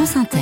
France Inter.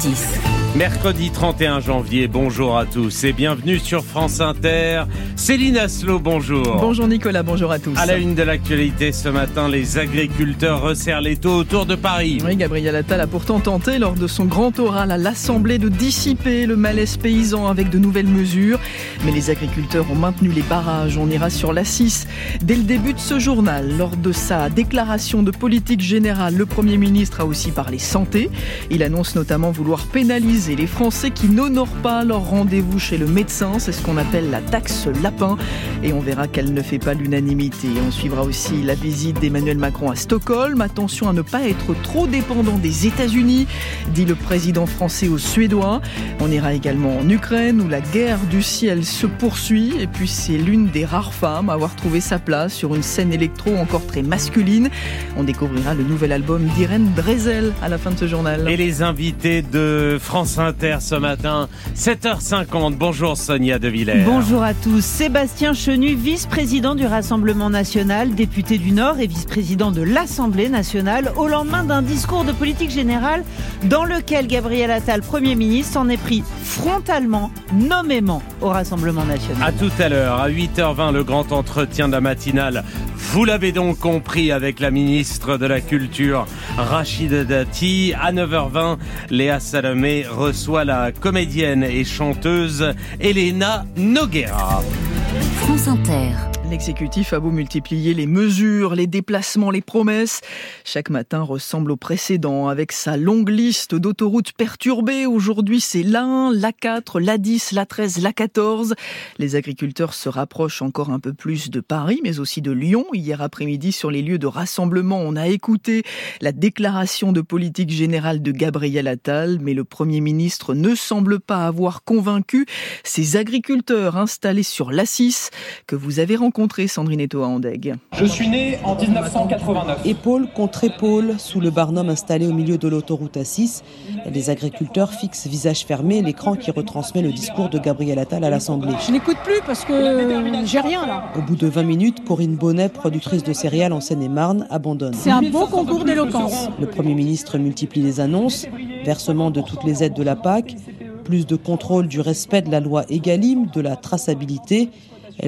10. Mercredi 31 janvier, bonjour à tous et bienvenue sur France Inter. Céline Aslo, bonjour. Bonjour Nicolas, bonjour à tous. À la une de l'actualité ce matin, les agriculteurs resserrent les taux autour de Paris. Oui, Gabriel Attal a pourtant tenté lors de son grand oral à l'Assemblée de dissiper le malaise paysan avec de nouvelles mesures. Mais les agriculteurs ont maintenu les barrages. On ira sur la 6 dès le début de ce journal. Lors de sa déclaration de politique générale, le Premier ministre a aussi parlé santé. Il annonce notamment vouloir pénaliser les Français qui n'honorent pas leur rendez-vous chez le médecin. C'est ce qu'on appelle la taxe lapin. Et on verra qu'elle ne fait pas l'unanimité. On suivra aussi la visite d'Emmanuel Macron à Stockholm. Attention à ne pas être trop dépendant des États-Unis, dit le président français aux Suédois. On ira également en Ukraine où la guerre du ciel se poursuit. Et puis c'est l'une des rares femmes à avoir trouvé sa place sur une scène électro encore très masculine. On découvrira le nouvel album d'Irène Drezel à la fin de ce journal. Et les invités de France Inter ce matin, 7h50. Bonjour Sonia De Villers. Bonjour à tous. Sébastien Chenu, vice-président du Rassemblement national, député du Nord et vice-président de l'Assemblée nationale, au lendemain d'un discours de politique générale dans lequel Gabriel Attal, Premier ministre, en est pris frontalement, nommément au Rassemblement national. À tout à l'heure, à 8h20, le grand entretien de la matinale. Vous l'avez donc compris avec la ministre de la Culture, Rachida Dati. À 9h20, Léa Salamé reçoit la comédienne et chanteuse Elena Noguera. France Inter. L'exécutif a beau multiplier les mesures, les déplacements, les promesses. Chaque matin ressemble au précédent avec sa longue liste d'autoroutes perturbées. Aujourd'hui, c'est l'A1, l'A4, l'A10, l'A13, l'A14. Les agriculteurs se rapprochent encore un peu plus de Paris, mais aussi de Lyon. Hier après-midi, sur les lieux de rassemblement, on a écouté la déclaration de politique générale de Gabriel Attal, mais le Premier ministre ne semble pas avoir convaincu ces agriculteurs installés sur l'A6 que vous avez rencontrés Sandrine Etoa Andeg. Je suis né en 1989. Épaule contre épaule, sous le barnum installé au milieu de l'autoroute A6, les agriculteurs fixent visage fermé l'écran qui retransmet le discours de Gabriel Attal à l'Assemblée. Je n'écoute plus parce que j'ai rien là. Au bout de 20 minutes, Corinne Bonnet, productrice de céréales en Seine-et-Marne, abandonne. C'est un beau concours d'éloquence. Le Premier ministre multiplie les annonces, versement de toutes les aides de la PAC, plus de contrôle du respect de la loi Egalim, de la traçabilité.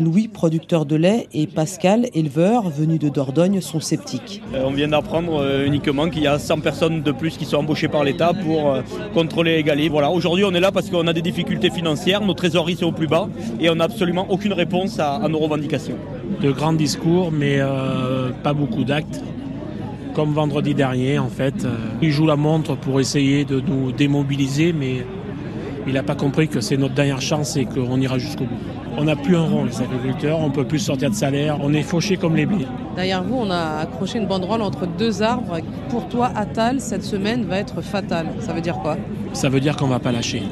Louis, producteur de lait, et Pascal, éleveur, venu de Dordogne, sont sceptiques. Euh, on vient d'apprendre euh, uniquement qu'il y a 100 personnes de plus qui sont embauchées par l'État pour euh, contrôler Egalim. Voilà, aujourd'hui on est là parce qu'on a des difficultés financières, nos trésoreries sont au plus bas et on n'a absolument aucune réponse à, à, nos revendications. De grands discours, mais euh, pas beaucoup d'actes. Comme vendredi dernier, en fait, il joue la montre pour essayer de nous démobiliser, mais il n'a pas compris que c'est notre dernière chance et qu'on ira jusqu'au bout. On n'a plus un rond, les agriculteurs, on ne peut plus sortir de salaire, on est fauchés comme les blés. Derrière vous, on a accroché une banderole entre deux arbres. Pour toi, Attal, cette semaine va être fatale. Ça veut dire quoi? Ça veut dire qu'on ne va pas lâcher.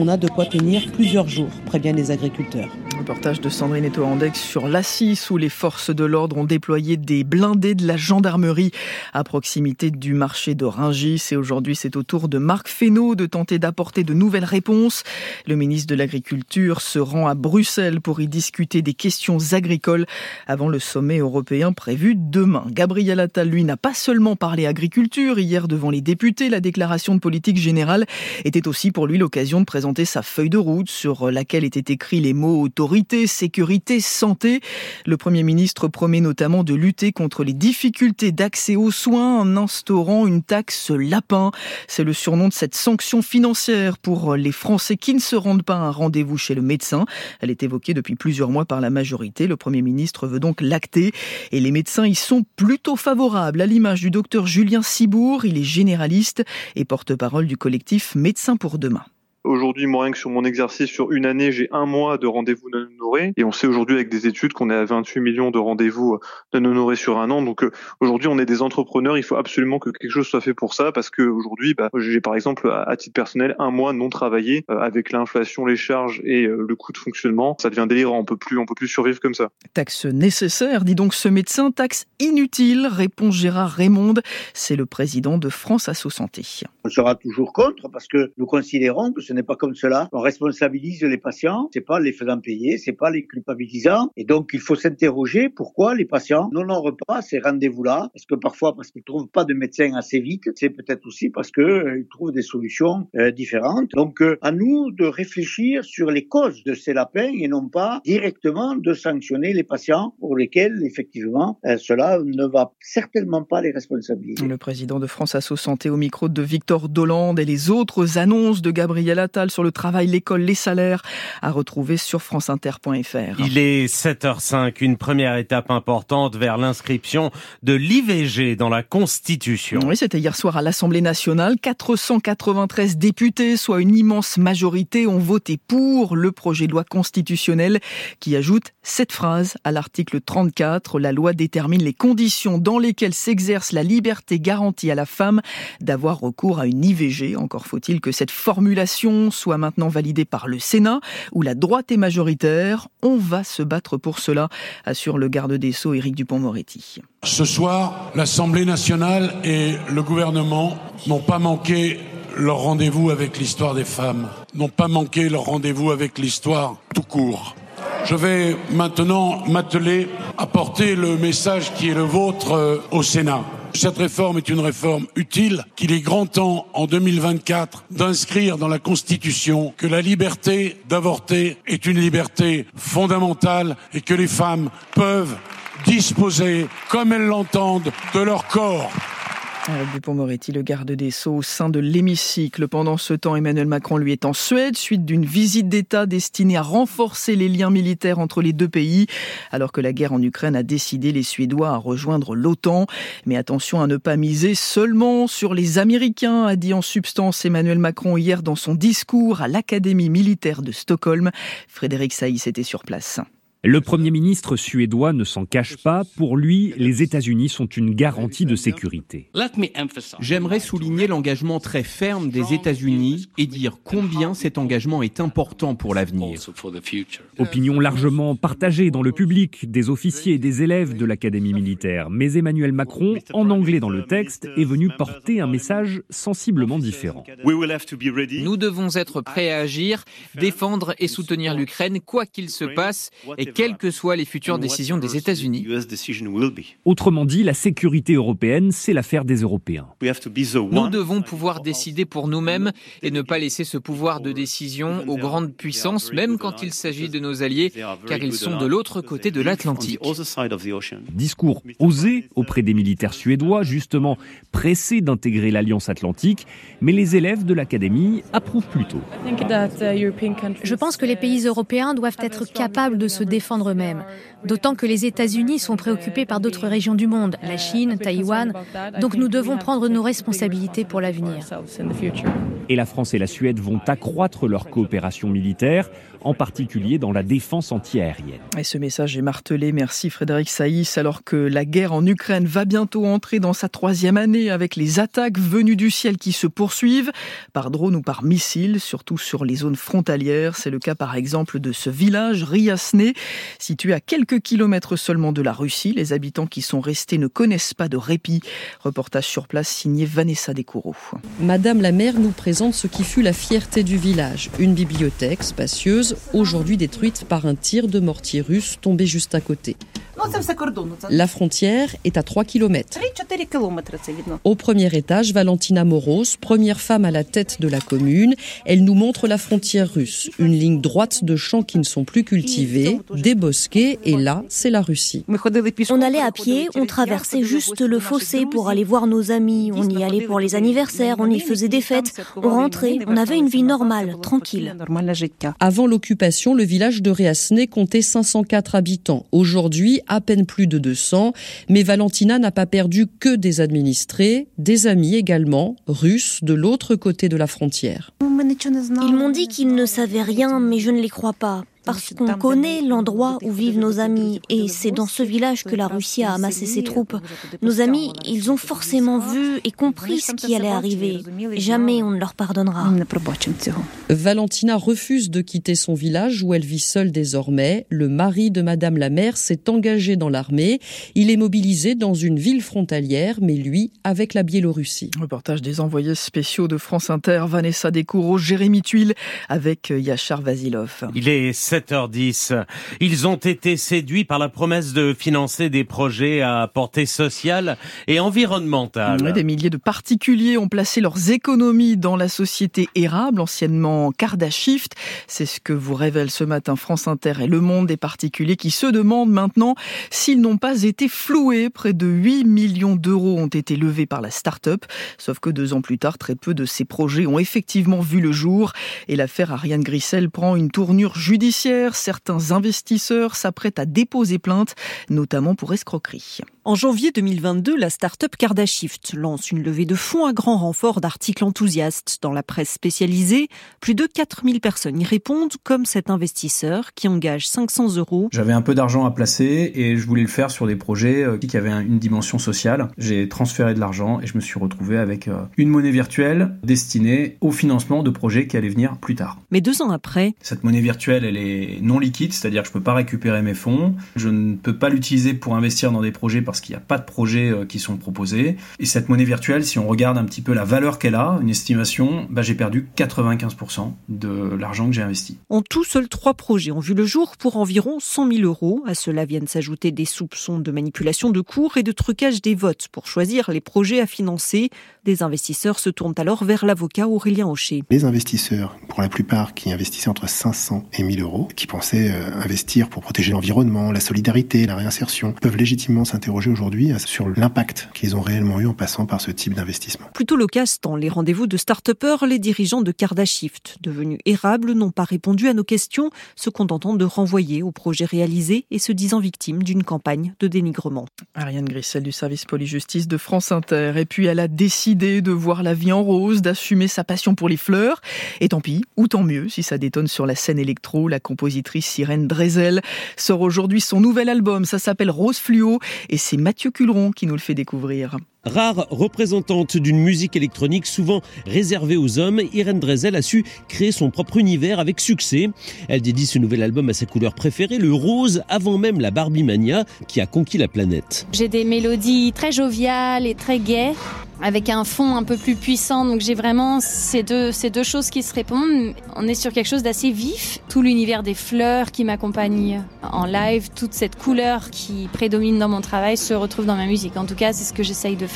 On a de quoi tenir plusieurs jours, préviennent les agriculteurs. Reportage de Sandrine Etoandex sur l'Assis où les forces de l'ordre ont déployé des blindés de la gendarmerie à proximité du marché de Ringis. Et aujourd'hui, c'est au tour de Marc Fesneau de tenter d'apporter de nouvelles réponses. Le ministre de l'Agriculture se rend à Bruxelles pour y discuter des questions agricoles avant le sommet européen prévu demain. Gabriel Attal, lui, n'a pas seulement parlé agriculture. Hier, devant les députés, la déclaration de politique générale était aussi pour lui l'occasion de présenter sa feuille de route sur laquelle étaient écrits les mots autorité, sécurité, santé. Le Premier ministre promet notamment de lutter contre les difficultés d'accès aux soins en instaurant une taxe lapin. C'est le surnom de cette sanction financière pour les Français qui ne se rendent pas à un rendez-vous chez le médecin. Elle est évoquée depuis plusieurs mois par la majorité. Le Premier ministre veut donc l'acter et les médecins y sont plutôt favorables. À l'image du docteur Julien Cibourg, il est généraliste et porte-parole du collectif Médecins pour demain. Aujourd'hui, moi, rien que sur mon exercice, sur une année, j'ai un mois de rendez-vous non honorés. Et on sait aujourd'hui avec des études qu'on est à 28 millions de rendez-vous non honorés sur un an. Donc aujourd'hui, on est des entrepreneurs. Il faut absolument que quelque chose soit fait pour ça parce que aujourd'hui, bah, j'ai par exemple, à titre personnel, un mois non travaillé avec l'inflation, les charges et le coût de fonctionnement. Ça devient délirant. On peut plus, on peut plus survivre comme ça. Taxe nécessaire, dit donc ce médecin. Taxe inutile, répond Gérard Raymond. C'est le président de France Asso Santé. On sera toujours contre parce que nous considérons que Ce n'est pas comme cela. On responsabilise les patients. C'est pas les faisant payer, c'est pas les culpabilisant. Et donc, il faut s'interroger pourquoi les patients n'honorent pas ces rendez-vous-là. Est-ce que parfois parce qu'ils trouvent pas de médecin assez vite C'est peut-être aussi parce que euh, ils trouvent des solutions euh, différentes. Donc, euh, à nous de réfléchir sur les causes de ces lapins et non pas directement de sanctionner les patients pour lesquels, effectivement, cela ne va certainement pas les responsabiliser. Le président de France Asso Santé au micro de Victor Dolande et les autres annonces de Gabriel Attal sur le travail, l'école, les salaires à retrouver sur franceinter.fr. Il est 7h05, une première étape importante vers l'inscription de l'IVG dans la Constitution. Oui, c'était hier soir à l'Assemblée nationale. 493 députés, soit une immense majorité, ont voté pour le projet de loi constitutionnel qui ajoute cette phrase à l'article 34. La loi détermine les conditions dans lesquelles s'exerce la liberté garantie à la femme d'avoir recours à une IVG. Encore faut-il que cette formulation soit maintenant validée par le Sénat, où la droite est majoritaire. On va se battre pour cela, assure le garde des Sceaux Éric Dupont-Moretti. Ce soir, l'Assemblée nationale et le gouvernement n'ont pas manqué leur rendez-vous avec l'histoire des femmes, n'ont pas manqué leur rendez-vous avec l'histoire tout court. Je vais maintenant m'atteler à porter le message qui est le vôtre euh, au Sénat. Cette réforme est une réforme utile, qu'il est grand temps en 2024 d'inscrire dans la Constitution que la liberté d'avorter est une liberté fondamentale et que les femmes peuvent disposer, comme elles l'entendent, de leur corps. Dupont-Moretti, le garde des Sceaux, au sein de l'hémicycle. Pendant ce temps, Emmanuel Macron, lui, est en Suède, suite d'une visite d'État destinée à renforcer les liens militaires entre les deux pays, alors que la guerre en Ukraine a décidé les Suédois à rejoindre l'OTAN. Mais attention à ne pas miser seulement sur les Américains, a dit en substance Emmanuel Macron hier dans son discours à l'Académie militaire de Stockholm. Frédéric Saïs était sur place. Le Premier ministre suédois ne s'en cache pas. Pour lui, les États-Unis sont une garantie de sécurité. J'aimerais souligner l'engagement très ferme des États-Unis et dire combien cet engagement est important pour l'avenir. Opinion largement partagée dans le public des officiers et des élèves de l'Académie militaire. Mais Emmanuel Macron, en anglais dans le texte, est venu porter un message sensiblement différent. Nous devons être prêts à agir, défendre et soutenir l'Ukraine, quoi qu'il se passe, et quelles que soient les futures décisions des États-Unis. Autrement dit, la sécurité européenne, c'est l'affaire des Européens. Nous devons pouvoir décider pour nous-mêmes et ne pas laisser ce pouvoir de décision aux grandes puissances, même quand il s'agit de nos alliés, car ils sont de l'autre côté de l'Atlantique. Discours osé auprès des militaires suédois, justement pressés d'intégrer l'Alliance Atlantique, mais les élèves de l'Académie approuvent plutôt. Je pense que les pays européens doivent être capables de se défendre D'autant que les États-Unis sont préoccupés par d'autres régions du monde, la Chine, Taïwan. Donc nous devons prendre nos responsabilités pour l'avenir. Et la France et la Suède vont accroître leur coopération militaire, en particulier dans la défense antiaérienne. Et ce message est martelé. Merci Frédéric Saïs. Alors que la guerre en Ukraine va bientôt entrer dans sa troisième année avec les attaques venues du ciel qui se poursuivent par drone ou par missile, surtout sur les zones frontalières. C'est le cas par exemple de ce village Riasne, situé à quelques kilomètres seulement de la Russie. Les habitants qui sont restés ne connaissent pas de répit. Reportage sur place signé Vanessa Descoureaux. Madame la maire nous présente ce qui fut la fierté du village. Une bibliothèque spacieuse, aujourd'hui détruite par un tir de mortier russe tombé juste à côté. La frontière est à 3 km. Au premier étage, Valentina Moros, première femme à la tête de la commune, elle nous montre la frontière russe, une ligne droite de champs qui ne sont plus cultivés, des bosquets, et là, c'est la Russie. On allait à pied, on traversait juste le fossé pour aller voir nos amis, on y allait pour les anniversaires, on y faisait des fêtes, on rentrait, on avait une vie normale, tranquille. Avant l'occupation, le village de Réasné comptait 504 habitants. Aujourd'hui, à peine plus de 200, mais Valentina n'a pas perdu que des administrés, des amis également, russes, de l'autre côté de la frontière. Ils m'ont dit qu'ils ne savaient rien, mais je ne les crois pas. Parce qu'on connaît l'endroit où vivent nos amis et c'est dans ce village que la Russie a amassé ses troupes. Nos amis, ils ont forcément vu et compris ce qui allait arriver. Jamais on ne leur pardonnera. Valentina refuse de quitter son village où elle vit seule désormais. Le mari de Madame la maire s'est engagé dans l'armée. Il est mobilisé dans une ville frontalière, mais lui avec la Biélorussie. Reportage des envoyés spéciaux de France Inter, Vanessa Descoureaux, Jérémy Tuile avec Yachar Vasilov. Il est 7h10. Ils ont été séduits par la promesse de financer des projets à portée sociale et environnementale. des milliers de particuliers ont placé leurs économies dans la société Érable, anciennement Cardashift. C'est ce que vous révèle ce matin France Inter et Le Monde des particuliers qui se demandent maintenant s'ils n'ont pas été floués. Près de 8 millions d'euros ont été levés par la start-up. Sauf que deux ans plus tard, très peu de ces projets ont effectivement vu le jour. Et l'affaire Ariane Grissel prend une tournure judiciaire. Certains investisseurs s'apprêtent à déposer plainte, notamment pour escroquerie. En janvier 2022, la start-up Cardashift lance une levée de fonds à grand renfort d'articles enthousiastes dans la presse spécialisée. Plus de 4000 personnes y répondent, comme cet investisseur qui engage 500 euros. J'avais un peu d'argent à placer et je voulais le faire sur des projets euh, qui avaient une dimension sociale. J'ai transféré de l'argent et je me suis retrouvé avec euh, une monnaie virtuelle destinée au financement de projets qui allaient venir plus tard. Mais deux ans après, cette monnaie virtuelle, elle est non liquide, c'est-à-dire que je peux pas récupérer mes fonds. Je ne peux pas l'utiliser pour investir dans des projets parce qu'il n'y a pas de projets euh, qui sont proposés. Et cette monnaie virtuelle, si on regarde un petit peu la valeur qu'elle a, une estimation, bah, j'ai perdu 95% de l'argent que j'ai investi. En tout, seuls trois projets ont vu le jour pour environ 100 000 euros. À cela viennent s'ajouter des soupçons de manipulation de cours et de trucage des votes pour choisir les projets à financer. Des investisseurs se tournent alors vers l'avocat Aurélien Hocher. Les investisseurs, pour la plupart, qui investissaient entre 500 et 1000 euros, qui pensaient euh, investir pour protéger l'environnement, la solidarité, la réinsertion, peuvent légitimement s'interroger aujourd'hui sur l'impact qu'ils ont réellement eu en passant par ce type d'investissement. Plutôt loquace dans les rendez-vous de start les dirigeants de Cardashift, devenus érables, n'ont pas répondu à nos questions, se contentant de renvoyer au projet réalisé et se disant victimes d'une campagne de dénigrement. Ariane Grissel du service police-justice de France Inter. Et puis elle a décidé de voir la vie en rose, d'assumer sa passion pour les fleurs. Et tant pis, ou tant mieux, si ça détonne sur la scène électro, la compositrice Sirène Drezel sort aujourd'hui son nouvel album. Ça s'appelle Rose Fluo et c'est Mathieu Culeron qui nous le fait découvrir. Rare représentante d'une musique électronique souvent réservée aux hommes, Irène Drezel a su créer son propre univers avec succès. Elle dédie ce nouvel album à sa couleur préférée, le rose, avant même la Barbie Mania qui a conquis la planète. J'ai des mélodies très joviales et très gaies avec un fond un peu plus puissant. Donc j'ai vraiment ces deux, ces deux choses qui se répondent. On est sur quelque chose d'assez vif. Tout l'univers des fleurs qui m'accompagne en live, toute cette couleur qui prédomine dans mon travail se retrouve dans ma musique. En tout cas, c'est ce que j'essaye de faire.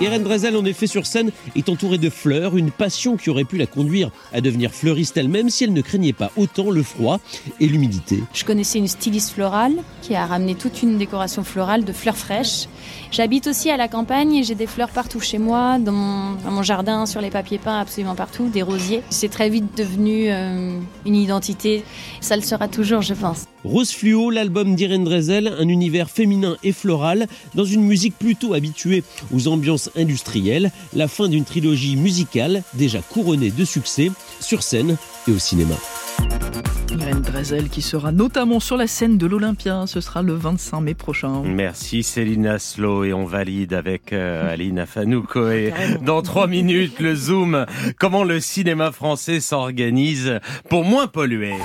Irène Drezel, en effet, sur scène, est entourée de fleurs, une passion qui aurait pu la conduire à devenir fleuriste elle-même si elle ne craignait pas autant le froid et l'humidité. Je connaissais une styliste florale qui a ramené toute une décoration florale de fleurs fraîches. J'habite aussi à la campagne et j'ai des fleurs partout chez moi, dans mon, jardin, sur les papiers peints, absolument partout, des rosiers. C'est très vite devenu euh, une identité. Ça le sera toujours, je pense. Rose Fluo, l'album d'Irène Drezel, un univers féminin et floral, dans une musique plutôt habituée aux ambiances industrielles, la fin d'une trilogie musicale déjà couronnée de succès sur scène et au cinéma. Irène Drezel qui sera notamment sur la scène de l'Olympia. Ce sera le 25 mai prochain. Merci Céline Aslo et on valide avec euh, Aline Afanouk. Et dans trois minutes, le Zoom. Comment le cinéma français s'organise pour moins polluer.